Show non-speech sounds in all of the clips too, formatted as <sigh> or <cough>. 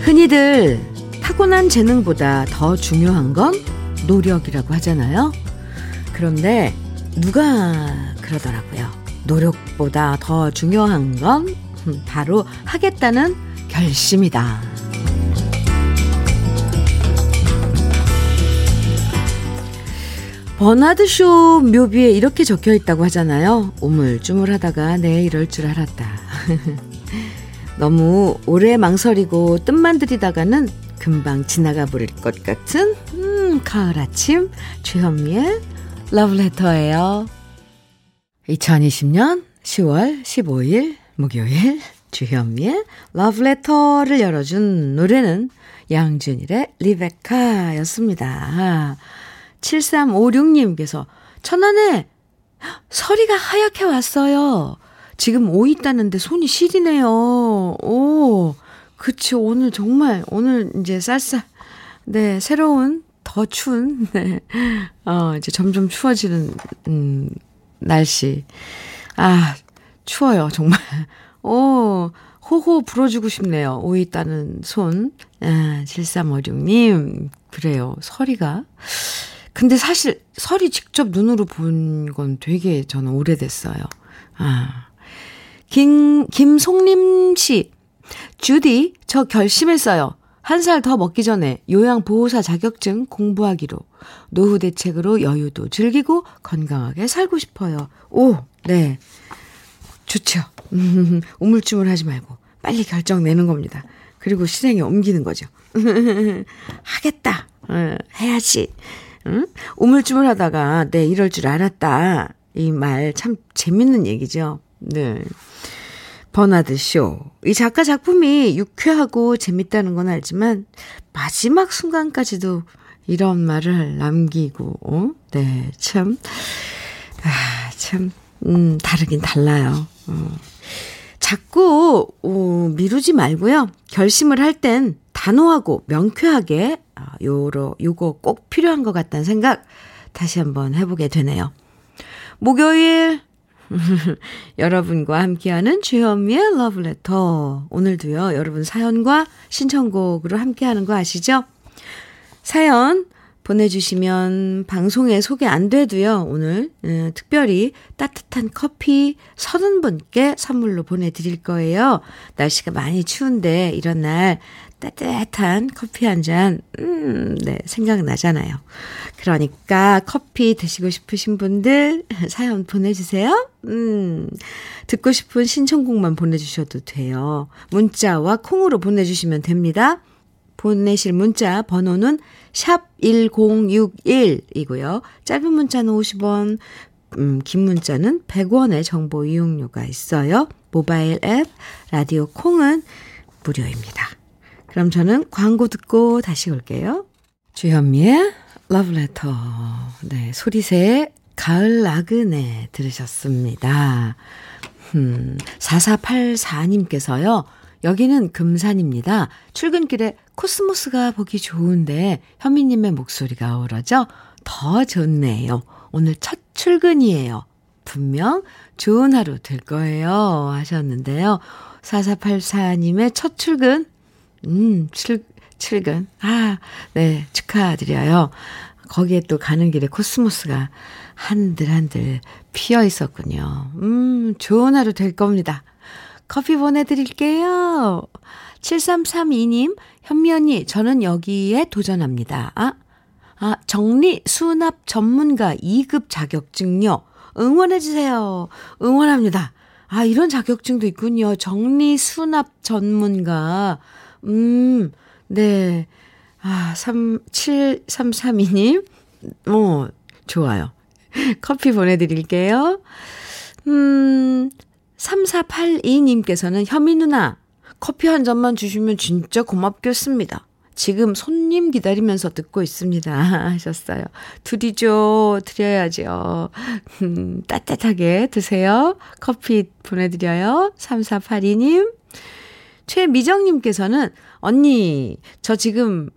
흔히들 타고난 재능보다 더 중요한 건 노력이라고 하잖아요. 그런데 누가 그러더라고요. 노력보다 더 중요한 건 바로 하겠다는 결심이다. 버나드쇼 묘비에 이렇게 적혀 있다고 하잖아요. 우물쭈물하다가 내 이럴 줄 알았다. <laughs> 너무 오래 망설이고 뜻만 들이다가는 금방 지나가 버릴 것 같은 음, 가을 아침 주현미의 러브레터예요. 2020년 10월 15일 목요일 주현미의 러브레터를 열어준 노래는 양준일의 리베카였습니다. 7356님께서 천안에 서리가 하얗게 왔어요. 지금 오 있다는데 손이 시리네요. 오, 그쵸. 오늘 정말, 오늘 이제 쌀쌀, 네, 새로운, 더 추운, <laughs> 네. 어, 이제 점점 추워지는, 음, 날씨. 아, 추워요, 정말. <laughs> 오, 호호 불어주고 싶네요. 오 있다는 손. 아, 7356님. 그래요. 서리가. 근데 사실 설이 직접 눈으로 본 건 되게 저는 오래됐어요. 아. 김, 김송림 씨. 주디, 저 결심했어요. 한 살 더 먹기 전에 요양보호사 자격증 공부하기로. 노후 대책으로 여유도 즐기고 건강하게 살고 싶어요. 오, 네. 좋죠. <laughs> 우물쭈물 하지 말고 빨리 결정 내는 겁니다. 그리고 실행에 옮기는 거죠. <laughs> 하겠다. 어, 해야지. 응? 우물쭈물 하다가, 네, 이럴 줄 알았다. 이 말 참 재밌는 얘기죠. 네. 버나드 쇼. 이 작가 작품이 유쾌하고 재밌다는 건 알지만, 마지막 순간까지도 이런 말을 남기고, 어? 네, 참, 아, 참, 음, 다르긴 달라요. 어. 자꾸, 어, 미루지 말고요. 결심을 할 땐 단호하고 명쾌하게, 아, 요러, 요거 꼭 필요한 것 같다는 생각 다시 한번 해보게 되네요. 목요일, <laughs> 여러분과 함께하는 주현미의 러브레터. 오늘도요, 여러분 사연과 신청곡으로 함께하는 거 아시죠? 사연 보내주시면 방송에 소개 안 돼도요, 오늘, 음, 특별히 따뜻한 커피 30분께 선물로 보내드릴 거예요. 날씨가 많이 추운데, 이런 날 따뜻한 커피 한 잔, 음, 네, 생각나잖아요. 그러니까 커피 드시고 싶으신 분들 <laughs> 사연 보내주세요. 음, 듣고 싶은 신청곡만 보내주셔도 돼요. 문자와 콩으로 보내주시면 됩니다. 보내실 문자 번호는 샵 1061이고요. 짧은 문자는 50원, 음, 긴 문자는 100원의 정보 이용료가 있어요. 모바일 앱, 라디오 콩은 무료입니다. 그럼 저는 광고 듣고 다시 올게요. 주현미의 러브레터. 네, 소리새 가을 나그네 들으셨습니다. 음, 4484님께서요. 여기는 금산입니다. 출근길에 코스모스가 보기 좋은데 현미님의 목소리가 어우러져 더 좋네요. 오늘 첫 출근이에요. 분명 좋은 하루 될 거예요. 하셨는데요. 4484님의 첫 출근, 음, 출, 출근. 아, 네, 축하드려요. 거기에 또 가는 길에 코스모스가 한들한들 피어 있었군요. 음, 좋은 하루 될 겁니다. 커피 보내드릴게요. 7332님, 현미 언니, 저는 여기에 도전합니다. 아, 아, 정리 수납 전문가 2급 자격증요. 응원해주세요. 응원합니다. 아, 이런 자격증도 있군요. 정리 수납 전문가. 음, 네. 아, 3, 7, 3, 3, 2님. 어, 좋아요. <laughs> 커피 보내드릴게요. 음, 3482님께서는 현미 누나, 커피 한 잔만 주시면 진짜 고맙겠습니다. 지금 손님 기다리면서 듣고 있습니다. <laughs> 하셨어요. 드리죠. 드려야죠. 음, 따뜻하게 드세요. 커피 보내드려요. 3482님. 최미정님께서는, 언니, 저 지금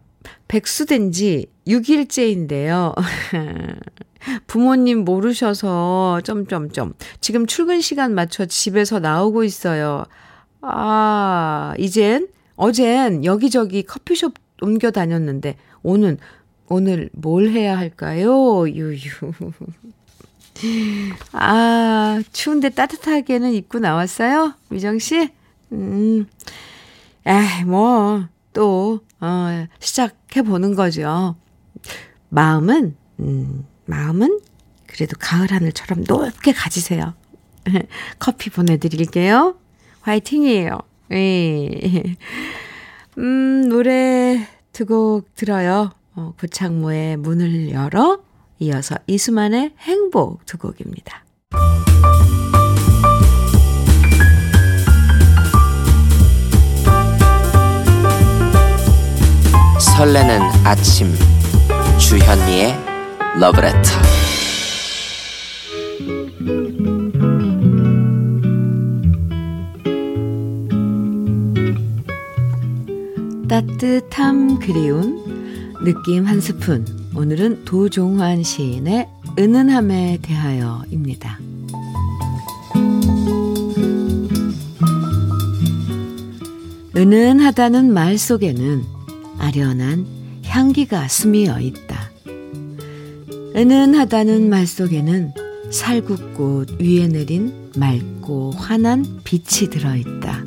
백수된 지 6일째인데요. <laughs> 부모님 모르셔서, 점점점. 지금 출근 시간 맞춰 집에서 나오고 있어요. 아, 이젠, 어젠 여기저기 커피숍 옮겨 다녔는데, 오늘, 오늘 뭘 해야 할까요? 유유. <laughs> 아, 추운데 따뜻하게는 입고 나왔어요? 미정 씨? 음, 에이, 뭐, 또, 어, 시작해보는 거죠. 마음은, 음, 마음은 그래도 가을 하늘처럼 높게 가지세요. <laughs> 커피 보내드릴게요. 화이팅이에요. 예. 음, 노래 두 곡 들어요. 어, 구창모의 문을 열어 이어서 이수만의 행복 두 곡입니다. 설레는 아침 주현미의 러브레터 따뜻함 그리운 느낌 한 스푼 오늘은 도종환 시인의 은은함에 대하여입니다. 은은하다는 말 속에는 아련한 향기가 스미어 있다. 은은하다는 말 속에는 살구꽃 위에 내린 맑고 환한 빛이 들어있다.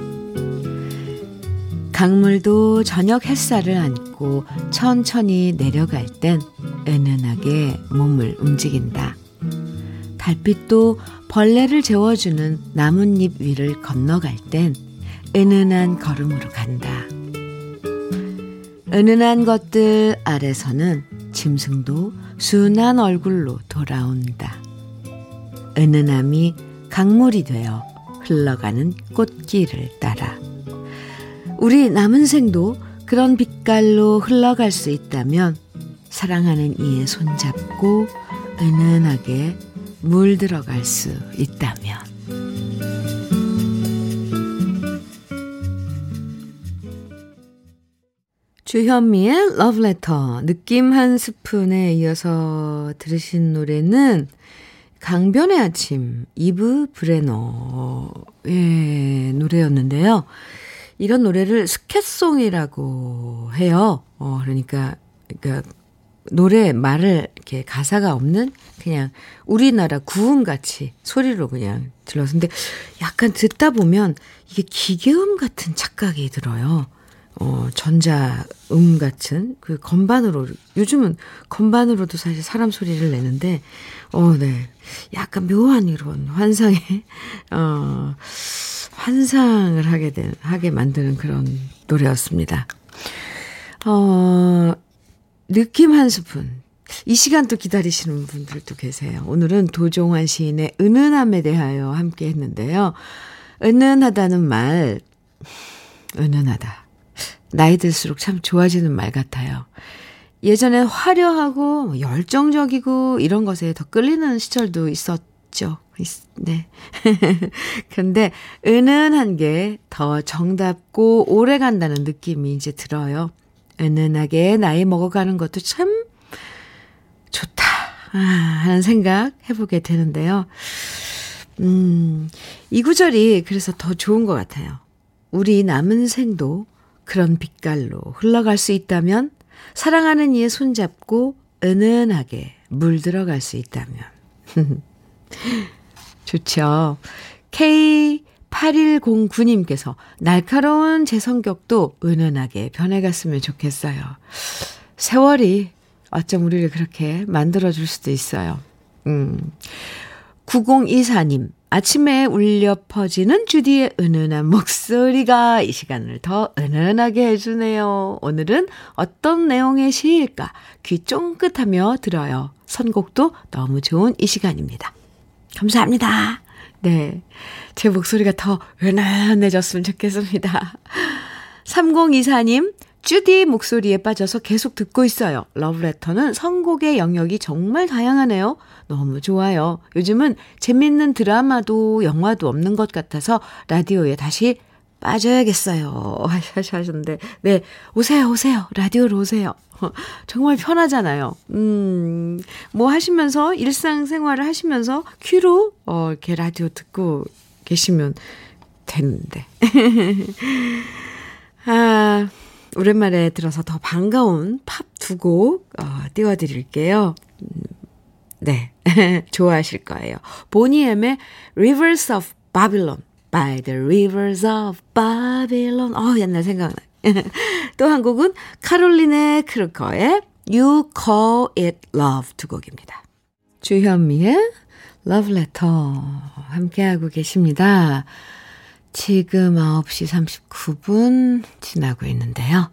강물도 저녁 햇살을 안고 천천히 내려갈 땐 은은하게 몸을 움직인다. 달빛도 벌레를 재워주는 나뭇잎 위를 건너갈 땐 은은한 걸음으로 간다. 은은한 것들 아래서는 짐승도 순한 얼굴로 돌아온다. 은은함이 강물이 되어 흘러가는 꽃길을 따라. 우리 남은 생도 그런 빛깔로 흘러갈 수 있다면 사랑하는 이의 손잡고 은은하게 물들어갈 수 있다면. 주현미의 러브레터 느낌 한 스푼에 이어서 들으신 노래는 강변의 아침 이브 브레너의 노래였는데요. 이런 노래를 스캣송이라고 해요. 어, 그러니까, 그러니까, 노래 말을 이렇게 가사가 없는 그냥 우리나라 구음 같이 소리로 그냥 들려서 근데 약간 듣다 보면 이게 기계음 같은 착각이 들어요. 어, 전자음 같은 그 건반으로 요즘은 건반으로도 사실 사람 소리를 내는데 어, 네. 약간 묘한 이런 환상의 <laughs> 어, 환상을 하게 된 하게 만드는 그런 노래였습니다. 어, 느낌 한 스푼. 이 시간 또 기다리시는 분들도 계세요. 오늘은 도종환 시인의 은은함에 대하여 함께 했는데요. 은은하다는 말, 은은하다. 나이 들수록 참 좋아지는 말 같아요. 예전엔 화려하고 열정적이고 이런 것에 더 끌리는 시절도 있었죠. 네. <laughs> 근데 은은한 게 더 정답고 오래 간다는 느낌이 이제 들어요. 은은하게 나이 먹어가는 것도 참 좋다. 아, 하는 생각 해보게 되는데요. 음, 이 구절이 그래서 더 좋은 것 같아요. 우리 남은 생도 그런 빛깔로 흘러갈 수 있다면, 사랑하는 이의 손잡고 은은하게 물들어갈 수 있다면. <laughs> 좋죠. K8109님께서 날카로운 제 성격도 은은하게 변해갔으면 좋겠어요. 세월이 어쩜 우리를 그렇게 만들어줄 수도 있어요. 음. 9024님, 아침에 울려 퍼지는 주디의 은은한 목소리가 이 시간을 더 은은하게 해주네요. 오늘은 어떤 내용의 시일까? 귀 쫑긋하며 들어요. 선곡도 너무 좋은 이 시간입니다. 감사합니다. 네. 제 목소리가 더 은은해졌으면 좋겠습니다. <laughs> 3024님, 주디 목소리에 빠져서 계속 듣고 있어요. 러브레터는 선곡의 영역이 정말 다양하네요. 너무 좋아요. 요즘은 재밌는 드라마도 영화도 없는 것 같아서 라디오에 다시 빠져야겠어요. <laughs> 하셨는데, 네, 오세요, 오세요. 라디오로 오세요. <laughs> 정말 편하잖아요. 음, 뭐 하시면서, 일상생활을 하시면서 큐로, 어, 이렇게 라디오 듣고 계시면 되는데. <laughs> 아, 오랜만에 들어서 더 반가운 팝 두 곡, 어, 띄워드릴게요. 음, 네. <laughs> 좋아하실 거예요. 보니엠의 Rivers of Babylon. By the Rivers of Babylon. 어, 옛날 생각나. <laughs> 또 한 곡은 카롤린의 크루커의 You Call It Love 두 곡입니다. 주현미의 Love Letter 함께하고 계십니다. 지금 9시 39분 지나고 있는데요.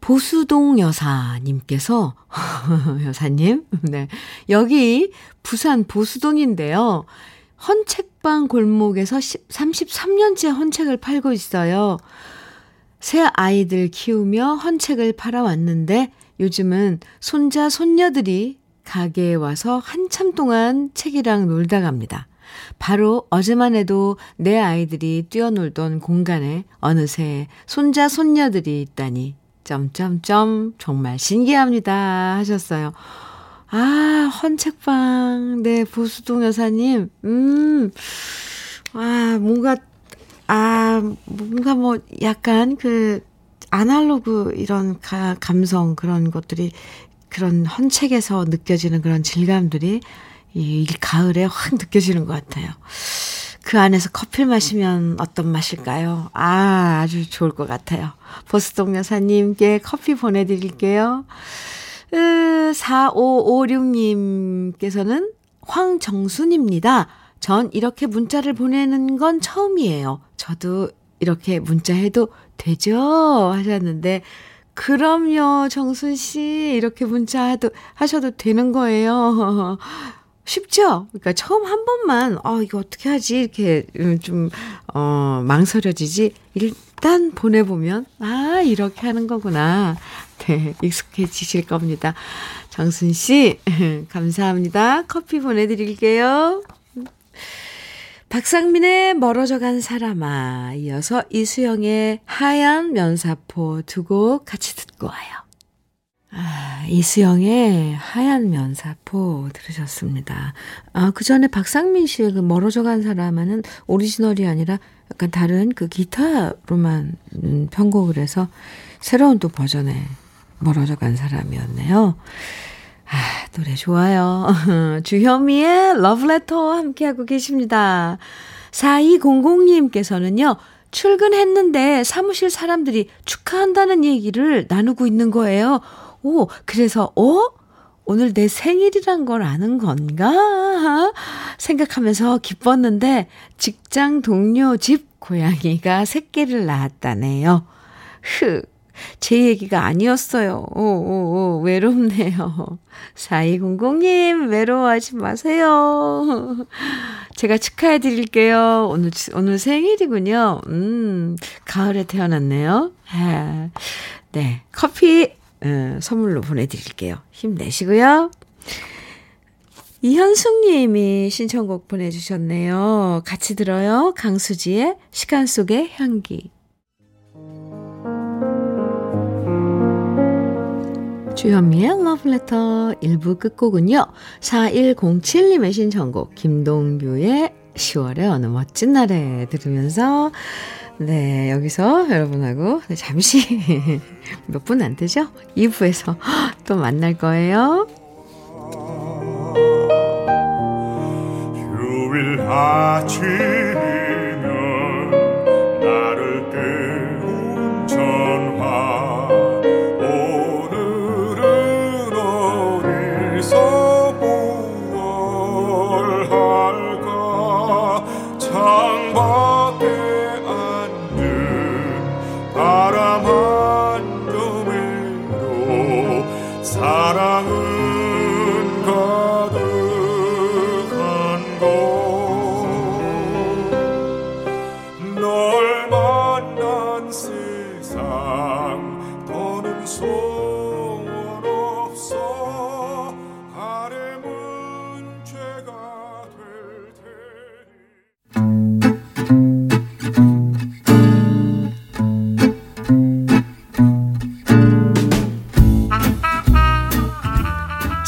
보수동 여사님께서, <laughs> 여사님, 네. 여기 부산 보수동인데요. 헌책방 골목에서 33년째 헌책을 팔고 있어요. 새 아이들 키우며 헌책을 팔아왔는데 요즘은 손자, 손녀들이 가게에 와서 한참 동안 책이랑 놀다 갑니다. 바로 어제만 해도 내 아이들이 뛰어놀던 공간에 어느새 손자, 손녀들이 있다니 점점점 정말 신기합니다 하셨어요. 아, 헌책방. 네, 보수동 여사님. 음. 아, 뭔가 아, 뭔가 뭐 약간 그 아날로그 이런 가, 감성 그런 것들이 그런 헌책에서 느껴지는 그런 질감들이 이 가을에 확 느껴지는 것 같아요. 그 안에서 커피를 마시면 어떤 맛일까요? 아, 아주 좋을 것 같아요. 보스동 여사님께 커피 보내드릴게요. 4556님께서는 황정순입니다. 전 이렇게 문자를 보내는 건 처음이에요. 저도 이렇게 문자해도 되죠? 하셨는데, 그럼요, 정순 씨. 이렇게 문자도 하셔도 되는 거예요. <laughs> 쉽죠? 그러니까 처음 한 번만, 어, 이거 어떻게 하지? 이렇게 음, 좀, 어, 망설여지지. 일단 보내보면, 아, 이렇게 하는 거구나. 네, 익숙해지실 겁니다. 정순 씨, <laughs> 감사합니다. 커피 보내드릴게요. 박상민의 멀어져 간 사람아, 이어서 이수영의 하얀 면사포 두 곡 같이 듣고 와요. 아, 이수영의 하얀 면사포 들으셨습니다. 아, 그 전에 박상민 씨의 그 멀어져 간 사람은 오리지널이 아니라 약간 다른 그 기타로만 음, 편곡을 해서 새로운 또 버전의 멀어져 간 사람이었네요. 아, 노래 좋아요. <laughs> 주현미의 러브레터 함께하고 계십니다. 4200님께서는요, 출근했는데 사무실 사람들이 축하한다는 얘기를 나누고 있는 거예요. 오, 그래서, 어? 오늘 내 생일이란 걸 아는 건가? 생각하면서 기뻤는데 직장 동료 집 고양이가 새끼를 낳았다네요. 흑. 제 얘기가 아니었어요. 오, 오, 오, 외롭네요. 4200님, 외로워하지 마세요. 제가 축하해 드릴게요. 오늘, 오늘 생일이군요. 음, 가을에 태어났네요. 아, 네. 커피 어, 선물로 보내드릴게요. 힘내시고요. 이현숙 님이 신청곡 보내주셨네요. 같이 들어요. 강수지의 시간 속의 향기. 주현미의 러브레터 1부 끝곡은요. 4107님의 신청곡 김동규의 10월의 어느 멋진 날에 들으면서 네, 여기서 여러분하고 잠시 <laughs> 몇 분 안 되죠? 2부에서 <gasps> 또 만날 거예요. 휴일 아침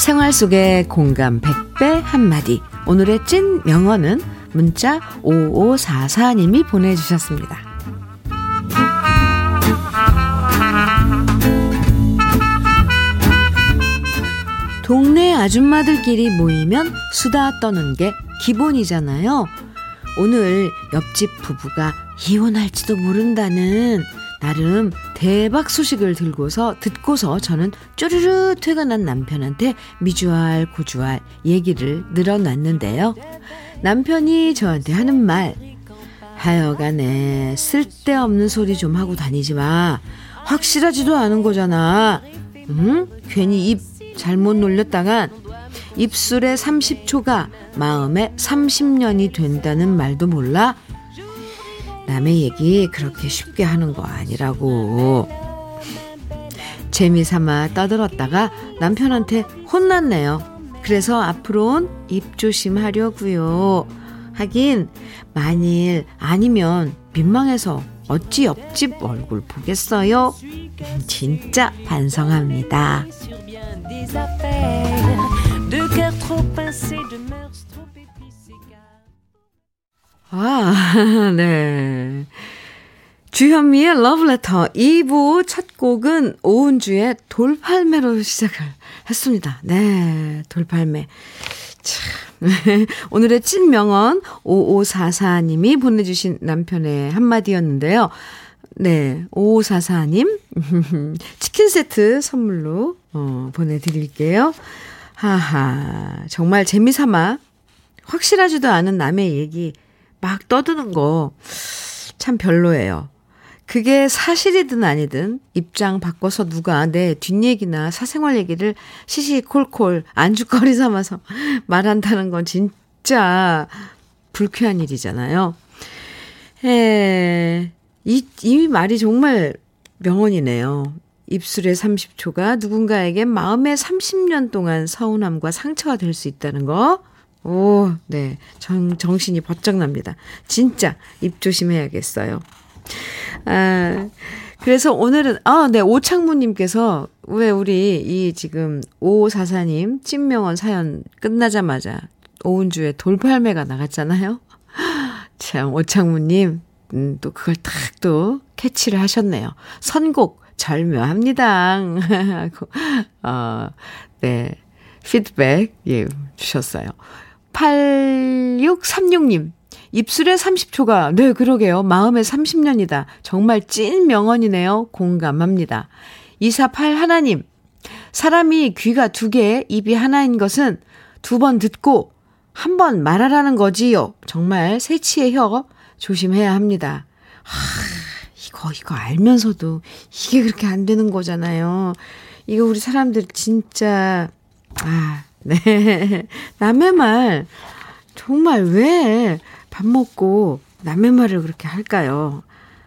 생활 속의 공감 100배 한마디. 오늘의 찐 명언은 문자 5544님이 보내주셨습니다. 동네 아줌마들끼리 모이면 수다 떠는 게 기본이잖아요. 오늘 옆집 부부가 이혼할지도 모른다는 나름 대박 소식을 들고서 듣고서 저는 쪼르르 퇴근한 남편한테 미주알 고주알 얘기를 늘어놨는데요. 남편이 저한테 하는 말 하여간에 쓸데없는 소리 좀 하고 다니지 마. 확실하지도 않은 거잖아. 응? 괜히 입 잘못 놀렸다간 입술에 30초가 마음에 30년이 된다는 말도 몰라? 남의 얘기 그렇게 쉽게 하는 거 아니라고. 재미삼아 떠들었다가 남편한테 혼났네요. 그래서 앞으로는 입 조심하려고요. 하긴 만일 아니면 민망해서 어찌 옆집 얼굴 보겠어요? 진짜 반성합니다. 아, <laughs> 네. 주현미의 러브레터 2부 첫 곡은 오은주의 돌팔매로 시작을 했습니다. 네, 돌팔매. 참. <laughs> 오늘의 찐 명언 5544님이 보내주신 남편의 한마디였는데요. 네, 5544님. <laughs> 치킨 세트 선물로 어, 보내드릴게요. 하하, 정말 재미삼아 확실하지도 않은 남의 얘기 막 떠드는 거 참 별로예요. 그게 사실이든 아니든 입장 바꿔서 누가 내 뒷얘기나 사생활 얘기를 시시콜콜 안주거리 삼아서 <laughs> 말한다는 건 진짜 불쾌한 일이잖아요. 에, 이, 이 말이 정말 명언이네요. 입술의 30초가 누군가에게 마음의 30년 동안 서운함과 상처가 될 수 있다는 거. 오, 네. 정, 정신이 버쩍 납니다. 진짜 입 조심해야겠어요. 아, 그래서 오늘은, 아, 네. 오창무님께서 왜 우리 이 지금 5544님 찐명언 사연 끝나자마자 오은주의 돌팔매가 나갔잖아요. 참, 오창무님, 음, 또 그걸 딱 또 캐치를 하셨네요. 선곡 절묘합니다. <laughs> 어, 네. 피드백, 예, 주셨어요. 8636님, 입술에 30초가, 네, 그러게요. 마음에 30년이다. 정말 찐 명언이네요. 공감합니다. 248 하나님, 사람이 귀가 두 개, 입이 하나인 것은 두 번 듣고 한 번 말하라는 거지요. 정말 새치의 혀 조심해야 합니다. 하, 이 거, 이거 알면서도 이게 그렇게 안 되는 거잖아요. 이거 우리 사람들 진짜, 아, 네. <laughs> 남의 말, 정말 왜 밥 먹고 남의 말을 그렇게 할까요?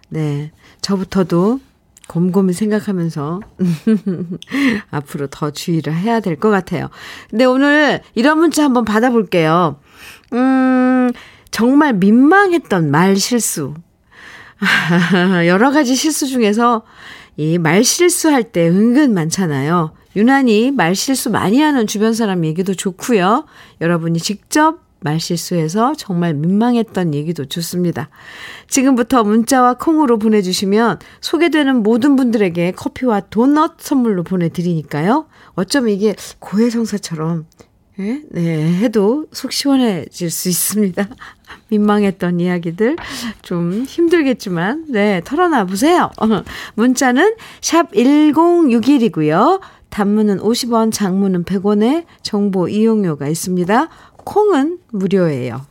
네. 저부터도 곰곰이 생각하면서 <laughs> 앞으로 더 주의를 해야 될 것 같아요. 근데 오늘 이런 문자 한번 받아볼게요. 음, 정말 민망했던 말 실수. <laughs> 여러 가지 실수 중에서 이 말 실수할 때 은근 많잖아요. 유난히 말 실수 많이 하는 주변 사람 얘기도 좋고요. 여러분이 직접 말 실수해서 정말 민망했던 얘기도 좋습니다. 지금부터 문자와 콩으로 보내주시면 소개되는 모든 분들에게 커피와 도넛 선물로 보내드리니까요. 어쩌면 이게 고해성사처럼 네, 네, 해도 속 시원해질 수 있습니다. <laughs> 민망했던 이야기들 좀 힘들겠지만 네, 털어놔 보세요. <laughs> 문자는 샵 1061이고요. 단문은 50원, 장문은 100원에 정보 이용료가 있습니다. 콩은 무료예요.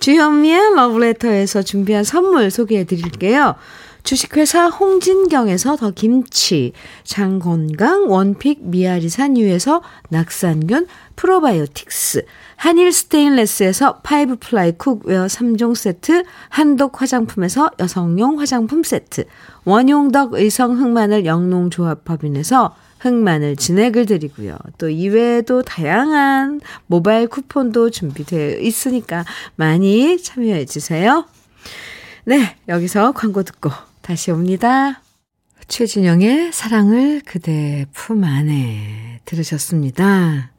주현미의 러브레터에서 준비한 선물 소개해 드릴게요. 주식회사 홍진경에서 더 김치, 장건강 원픽 미아리산유에서 낙산균 프로바이오틱스, 한일 스테인레스에서 five ply cookware 3종 세트, 한독 화장품에서 여성용 화장품 세트, 원용덕 의성 흑마늘 영농조합법인에서 흑마늘 진액을 드리고요. 또 이외에도 다양한 모바일 쿠폰도 준비되어 있으니까 많이 참여해 주세요. 네, 여기서 광고 듣고 다시 옵니다. 최진영의 사랑을 그대 품 안에 들으셨습니다.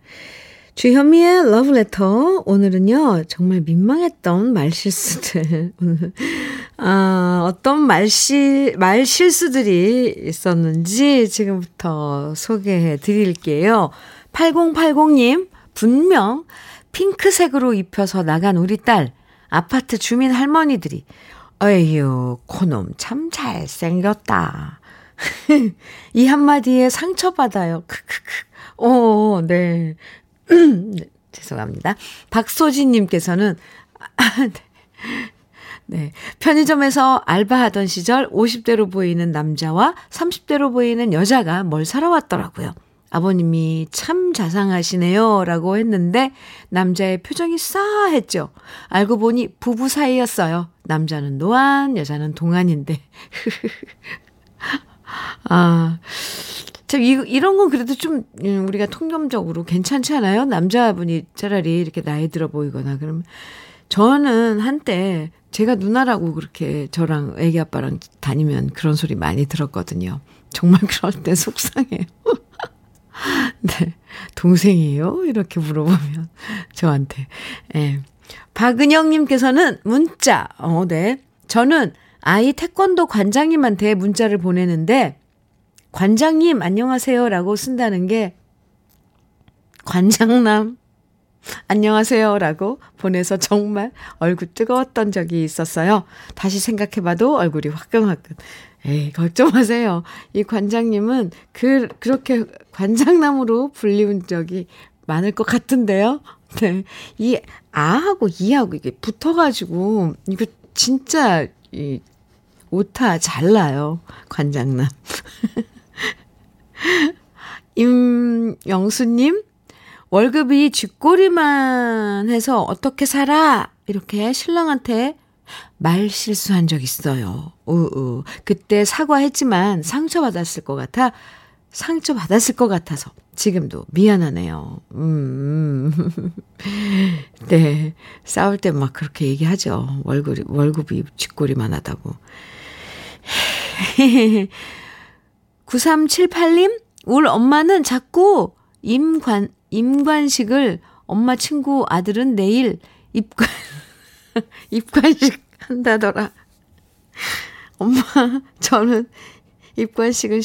주현미의 러브레터. 오늘은요, 정말 민망했던 말실수들. 오늘, <laughs> 아, 어떤 말실, 말실수들이 있었는지 지금부터 소개해 드릴게요. 8080님, 분명 핑크색으로 입혀서 나간 우리 딸, 아파트 주민 할머니들이, 어휴, 코놈 참 잘생겼다. <laughs> 이 한마디에 상처받아요. 크크크. 오, 네. 네, 죄송합니다. 박소진님께서는, 네. 네. 편의점에서 알바하던 시절 50대로 보이는 남자와 30대로 보이는 여자가 뭘 사러 왔더라고요. 아버님이 참 자상하시네요. 라고 했는데, 남자의 표정이 싸했죠. 알고 보니 부부 사이였어요. 남자는 노안, 여자는 동안인데. <laughs> 아, 참, 이, 이런 건 그래도 좀, 음, 우리가 통념적으로 괜찮지 않아요? 남자분이 차라리 이렇게 나이 들어 보이거나, 그러면. 저는 한때 제가 누나라고 그렇게 저랑 애기 아빠랑 다니면 그런 소리 많이 들었거든요. 정말 <laughs> 그럴 때 속상해요. <laughs> 네. 동생이에요? 이렇게 물어보면 <laughs> 저한테. 예. 네. 박은영님께서는 문자, 어, 네. 저는 아이 태권도 관장님한테 문자를 보내는데, 관장님 안녕하세요 라고 쓴다는 게, 관장남 안녕하세요 라고 보내서 정말 얼굴 뜨거웠던 적이 있었어요. 다시 생각해봐도 얼굴이 화끈화끈. 에이, 걱정하세요. 이 관장님은 그, 그렇게 관장남으로 불리운 적이 많을 것 같은데요. <laughs> 네. 이 아하고 이하고 이게 붙어가지고, 이거 진짜, 이, 오타 잘 나요. 관장남. <laughs> <laughs> 임영수님, 월급이 쥐꼬리만 해서 어떻게 살아? 이렇게 신랑한테 말 실수한 적 있어요. 우우. 그때 사과했지만 상처받았을 것 같아, 상처받았을 것 같아서 지금도 미안하네요. 음. <laughs> 네. 싸울 때 막 그렇게 얘기하죠. 월급이, 월급이 쥐꼬리만 하다고. <laughs> 9378님, 울 엄마는 자꾸 임관, 임관식을 엄마 친구 아들은 내일 입관, <laughs> 입관식 한다더라. 엄마, 저는 입관식은